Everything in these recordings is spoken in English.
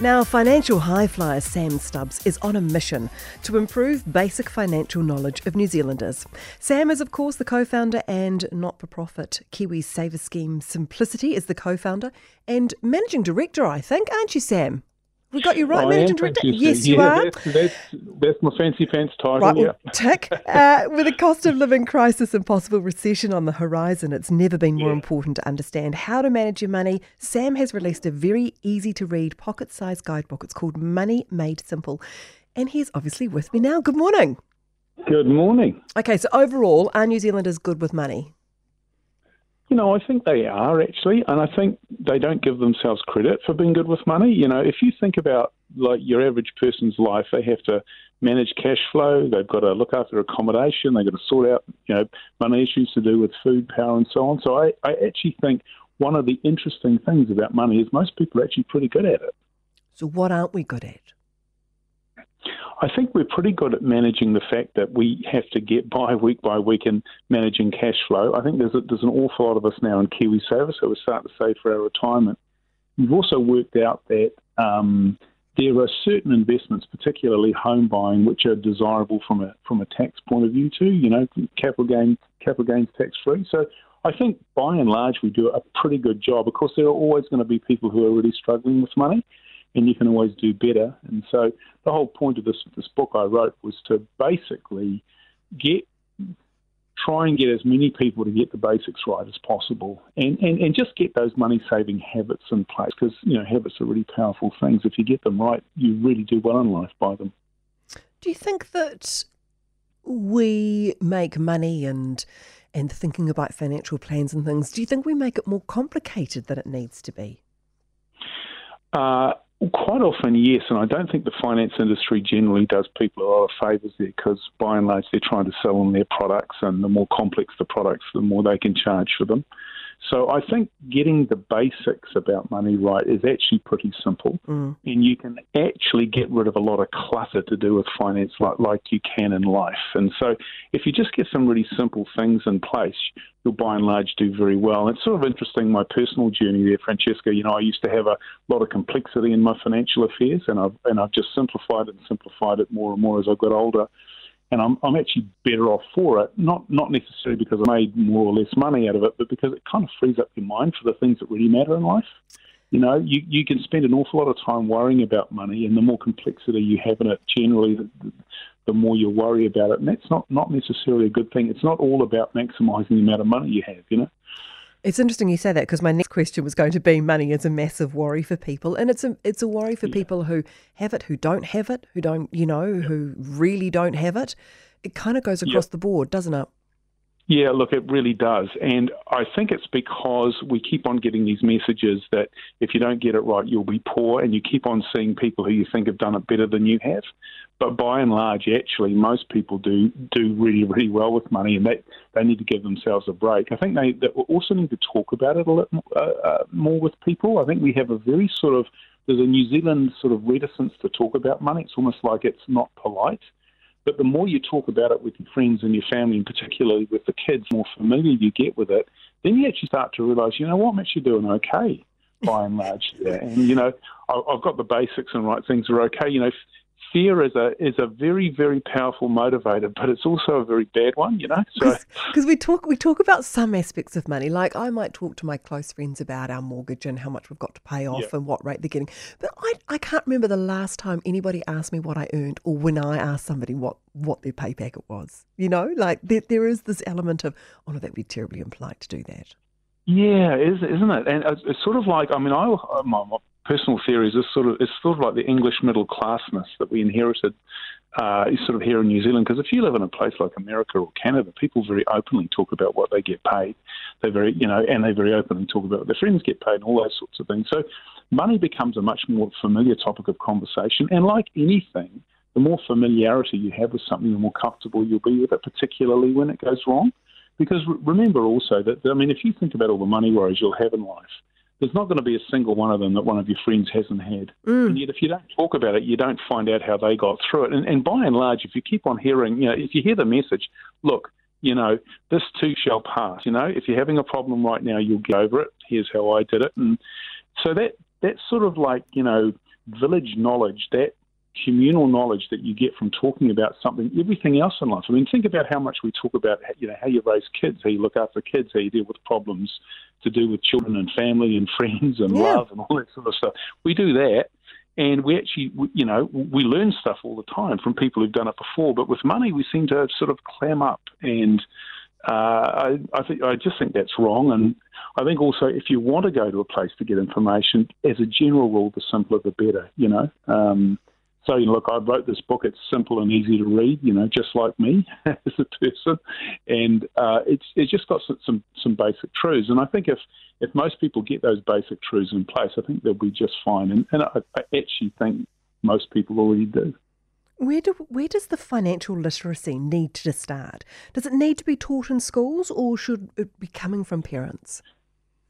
Now, financial high flyer Sam Stubbs is on a mission to improve basic financial knowledge of New Zealanders. Sam is, of course, the co founder and not for profit KiwiSaver Scheme Simplicity is the co founder and managing director, I think, aren't you, Sam? We got you right, I managing am, director. thank you, yes, you yeah, are. That's, that's, that's my fancy pants title. Right, yeah. tick. Uh, with a cost of living crisis and possible recession on the horizon, it's never been more Yeah. important to understand how to manage your money. Sam has released a very easy to read pocket sized guidebook. It's called Money Made Simple. And he's obviously with me now. Good morning. Good morning. Okay, so overall, are New Zealanders good with money? You know, I think they are actually, and I think they don't give themselves credit for being good with money. You know, if you think about like your average person's life, they have to manage cash flow, they've got to look after accommodation, they've got to sort out, you know, money issues to do with food, power, and so on. So I, I actually think one of the interesting things about money is most people are actually pretty good at it. So, what aren't we good at? I think we're pretty good at managing the fact that we have to get by week by week and managing cash flow. I think there's a, there's an awful lot of us now in KiwiSaver, so we're starting to save for our retirement. We've also worked out that um, there are certain investments, particularly home buying, which are desirable from a from a tax point of view too. You know, capital gain capital gains tax free. So I think by and large we do a pretty good job. Of course, there are always going to be people who are really struggling with money, and you can always do better. And so the whole point of this this book I wrote was to basically get try and get as many people to get the basics right as possible and, and, and just get those money saving habits in place because you know habits are really powerful things if you get them right you really do well in life by them Do you think that we make money and and thinking about financial plans and things, do you think we make it more complicated than it needs to be? Uh, quite often, yes, and I don't think the finance industry generally does people a lot of favours there because by and large they're trying to sell them their products, and the more complex the products, the more they can charge for them. So I think getting the basics about money right is actually pretty simple, Mm. and you can actually get rid of a lot of clutter to do with finance like, like you can in life. And so if you just get some really simple things in place, you'll by and large do very well. And it's sort of interesting, my personal journey there, Francesca. You know, I used to have a lot of complexity in my financial affairs, and I've, and I've just simplified it and simplified it more and more as I got older and I'm, I'm actually better off for it. Not not necessarily because I made more or less money out of it, but because it kind of frees up your mind for the things that really matter in life. You know, you, you can spend an awful lot of time worrying about money, and the more complexity you have in it, generally, the, the more you worry about it. And that's not, not necessarily a good thing. It's not all about maximising the amount of money you have, you know? It's interesting you say that because my next question was going to be money is a massive worry for people, and it's a it's a worry for people who have it, who don't have it, who don't you know, who really don't have it. It kind of goes across the board, doesn't it? Yeah, look, it really does. And I think it's because we keep on getting these messages that if you don't get it right, you'll be poor, and you keep on seeing people who you think have done it better than you have. But by and large, actually, most people do do really, really well with money, and they, they need to give themselves a break. I think they, they also need to talk about it a little uh, uh, more with people. I think we have a very sort of there's a New Zealand sort of reticence to talk about money. It's almost like it's not polite. But the more you talk about it with your friends and your family, and particularly with the kids, the more familiar you get with it, then you actually start to realise, you know what, I'm actually doing okay by and large. Yeah. And, you know, I- I've got the basics and right things are okay. You know, fear is a is a very very powerful motivator, but it's also a very bad one. You know, so Because we talk we talk about some aspects of money. Like I might talk to my close friends about our mortgage and how much we've got to pay off Yeah. and what rate they're getting. But I, I can't remember the last time anybody asked me what I earned or when I asked somebody what, what their pay packet was. You know, like there, there is this element of, oh no, that'd be terribly impolite to do that. Yeah, is isn't it? And it's, sort of like I mean, I my personal theory is sort of it's sort of like the English middle classness that we inherited, uh, is sort of here in New Zealand. Because if you live in a place like America or Canada, people very openly talk about what they get paid. They very you know, and they very openly talk about what their friends get paid and all those sorts of things. So money becomes a much more familiar topic of conversation. And like anything, the more familiarity you have with something, the more comfortable you'll be with it, particularly when it goes wrong. Because remember also that, I mean, if you think about all the money worries you'll have in life, there's not going to be a single one of them that one of your friends hasn't had. Mm. And yet, if you don't talk about it, you don't find out how they got through it. And, and by and large, if you keep on hearing, you know, if you hear the message, look, you know, this too shall pass. You know, if you're having a problem right now, you'll get over it. Here's how I did it. And so that that's sort of like, you know, village knowledge, that communal knowledge that you get from talking about something, everything else in life. I mean, think about how much we talk about, you know, how you raise kids, how you look after kids, how you deal with problems to do with children and family and friends and Yeah. love and all that sort of stuff. We do that. And we actually, you know, we learn stuff all the time from people who've done it before. But with money, we seem to sort of clam up, and uh, I, I think I just think that's wrong. And I think also, if you want to go to a place to get information, as a general rule, the simpler the better. You know. Um, so you know, look, I wrote this book. It's simple and easy to read. You know, just like me as a person, and uh, it's it's just got some, some some basic truths. And I think if if most people get those basic truths in place, I think they'll be just fine. And, and I, I actually think most people already do. Where do where does the financial literacy need to start? Does it need to be taught in schools, or should it be coming from parents?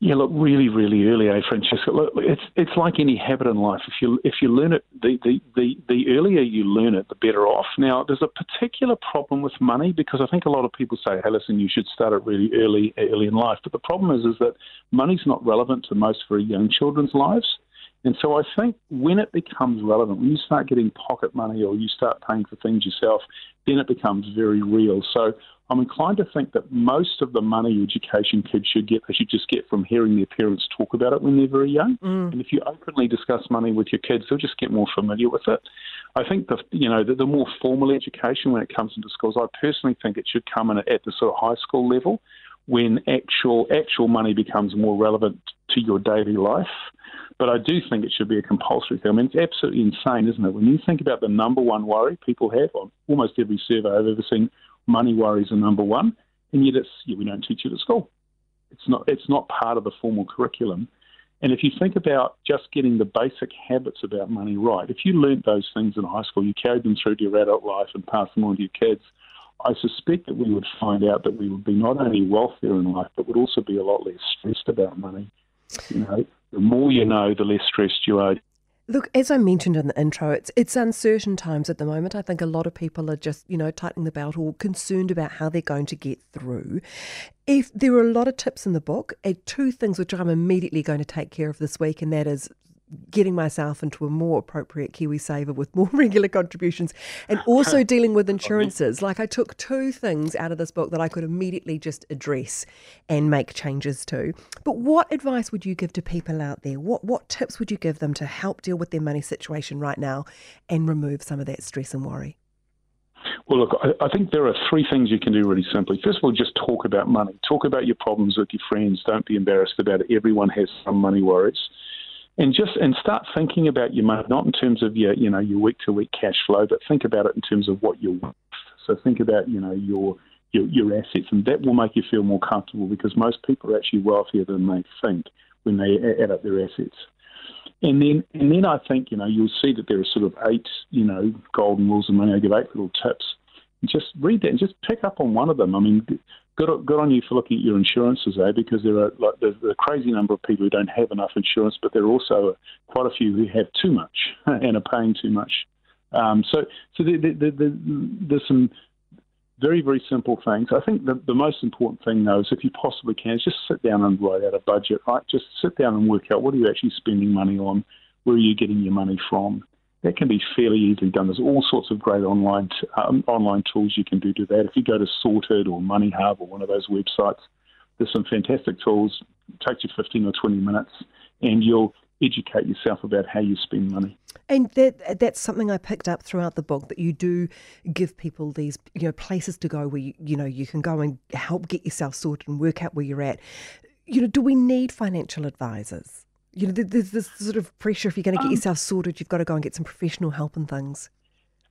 Yeah, look, really, really early, eh, Francesca? Look, it's it's like any habit in life. If you if you learn it, the, the, the, the earlier you learn it, the better off. Now, there's a particular problem with money because I think a lot of people say, "Hey, listen, you should start it really early, early in life." But the problem is, is that money's not relevant to most very young children's lives. And so I think when it becomes relevant, when you start getting pocket money or you start paying for things yourself, then it becomes very real. So I'm inclined to think that most of the money education kids should get, they should just get from hearing their parents talk about it when they're very young. Mm. And if you openly discuss money with your kids, they'll just get more familiar with it. I think the you know the, the more formal education when it comes into schools, I personally think it should come in at the sort of high school level when actual actual money becomes more relevant to your daily life. But I do think it should be a compulsory thing. I mean, it's absolutely insane, isn't it? When you think about the number one worry people have on almost every survey I've ever seen, money worries are number one, and yet it's yeah, we don't teach it at school. It's not it's not part of the formal curriculum. And if you think about just getting the basic habits about money right, if you learnt those things in high school, you carried them through to your adult life and passed them on to your kids, I suspect that we would find out that we would be not only wealthier in life, but would also be a lot less stressed about money. You know, the more you know, the less stressed you are. Look, as I mentioned in the intro, it's it's uncertain times at the moment. I think a lot of people are just, you know, tightening the belt or concerned about how they're going to get through. If there are a lot of tips in the book, two things which I'm immediately going to take care of this week, and that is getting myself into a more appropriate KiwiSaver with more regular contributions and also dealing with insurances. Like I took two things out of this book that I could immediately just address and make changes to. But what advice would you give to people out there? What what tips would you give them to help deal with their money situation right now and remove some of that stress and worry? Well, look, I, I think there are three things you can do really simply. First of all, just talk about money. Talk about your problems with your friends. Don't be embarrassed about it. Everyone has some money worries. And just and start thinking about your money, not in terms of your you know your week to week cash flow, but think about it in terms of what you're worth. So think about you know your your, your assets, and that will make you feel more comfortable because most people are actually wealthier than they think when they add up their assets. And then, and then I think you know you'll see that there are sort of eight you know golden rules of money. I give eight little tips. Just read that and just pick up on one of them. I mean, good, good on you for looking at your insurances, eh? Because there are like there's a crazy number of people who don't have enough insurance, but there are also quite a few who have too much and are paying too much. Um, so, so the, the, the, the, there's some very, very simple things. I think the, the most important thing, though, is if you possibly can, is just sit down and write out a budget, right? Just sit down and work out what are you actually spending money on, where are you getting your money from. That can be fairly easily done. There's all sorts of great online t- um, online tools you can do to that. If you go to Sorted or Money Hub or one of those websites, there's some fantastic tools. It takes you 15 or 20 minutes, and you'll educate yourself about how you spend money. And that that's something I picked up throughout the book that you do give people these you know places to go where you, you know you can go and help get yourself sorted and work out where you're at. You know, do we need financial advisors? You know, there's this sort of pressure if you're going to get Um, yourself sorted, you've got to go and get some professional help and things.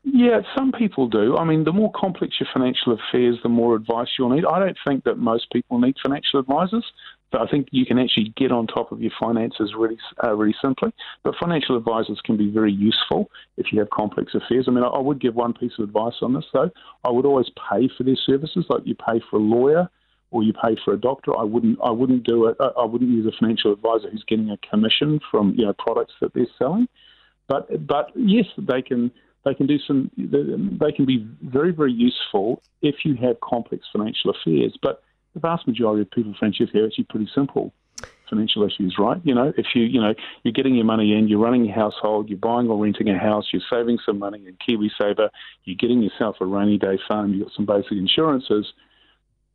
Yeah, some people do. I mean, the more complex your financial affairs, the more advice you'll need. I don't think that most people need financial advisors. But I think you can actually get on top of your finances really, uh, really simply. But financial advisors can be very useful if you have complex affairs. I mean, I, I would give one piece of advice on this though. I would always pay for their services, like you pay for a lawyer or you pay for a doctor. I wouldn't, I wouldn't do it. I wouldn't use a financial advisor who's getting a commission from you know products that they're selling. But, but yes, they can they can do some they can be very very useful if you have complex financial affairs but the vast majority of people financial affairs are actually pretty simple financial issues, right? You know, if you you know you're getting your money in, you're running your household, you're buying or renting a house, you're saving some money in KiwiSaver, you're getting yourself a rainy day fund, you've got some basic insurances.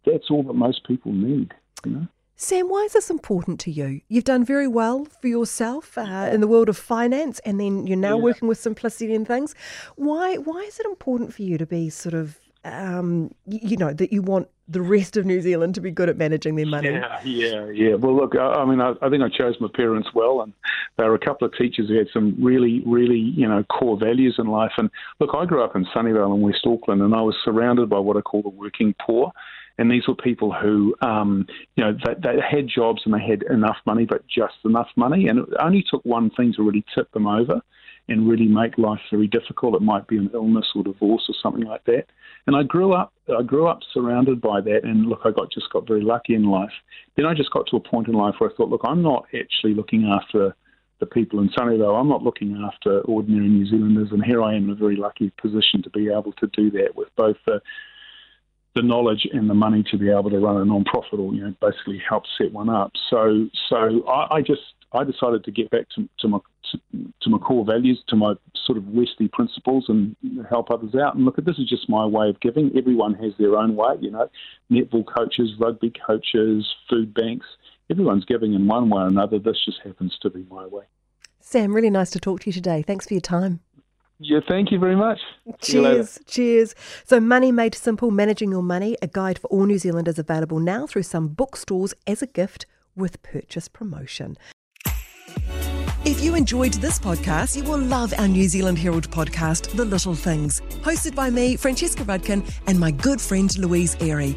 That's all that most people need. You know. Sam, why is this important to you? You've done very well for yourself uh, in the world of finance, and then you're now yeah. working with Simplicity and things. Why? Why is it important for you to be sort of, um, you know, that you want the rest of New Zealand to be good at managing their money? Yeah, yeah, yeah. Well, look, I, I mean, I, I, think I chose my parents well, and they were a couple of teachers who had some really, really, you know, core values in life. And look, I grew up in Sunnyvale in West Auckland, and I was surrounded by what I call the working poor. And these were people who, um, you know, they, had jobs and they had enough money, but just enough money. And it only took one thing to really tip them over and really make life very difficult. It might be an illness or divorce or something like that. And I grew up, I grew up surrounded by that. And look, I got just got very lucky in life. Then I just got to a point in life where I thought, look, I'm not actually looking after the people in Sunnyvale. I'm not looking after ordinary New Zealanders, and here I am in a very lucky position to be able to do that with both the the knowledge and the money to be able to run a non-profit or you know basically help set one up. So so I, I just I decided to get back to, to my to, to, my core values, to my sort of Westy principles, and help others out. And look, this is just my way of giving. Everyone has their own way, you know. Netball coaches, rugby coaches, food banks. Everyone's giving in one way or another. This just happens to be my way. Sam, really nice to talk to you today. Thanks for your time. Yeah, thank you very much. Cheers, cheers. So, Money Made Simple Managing Your Money, a guide for all New Zealanders available now through some bookstores as a gift with purchase promotion. If you enjoyed this podcast, you will love our New Zealand Herald podcast, The Little Things, hosted by me, Francesca Rudkin, and my good friend Louise Airy.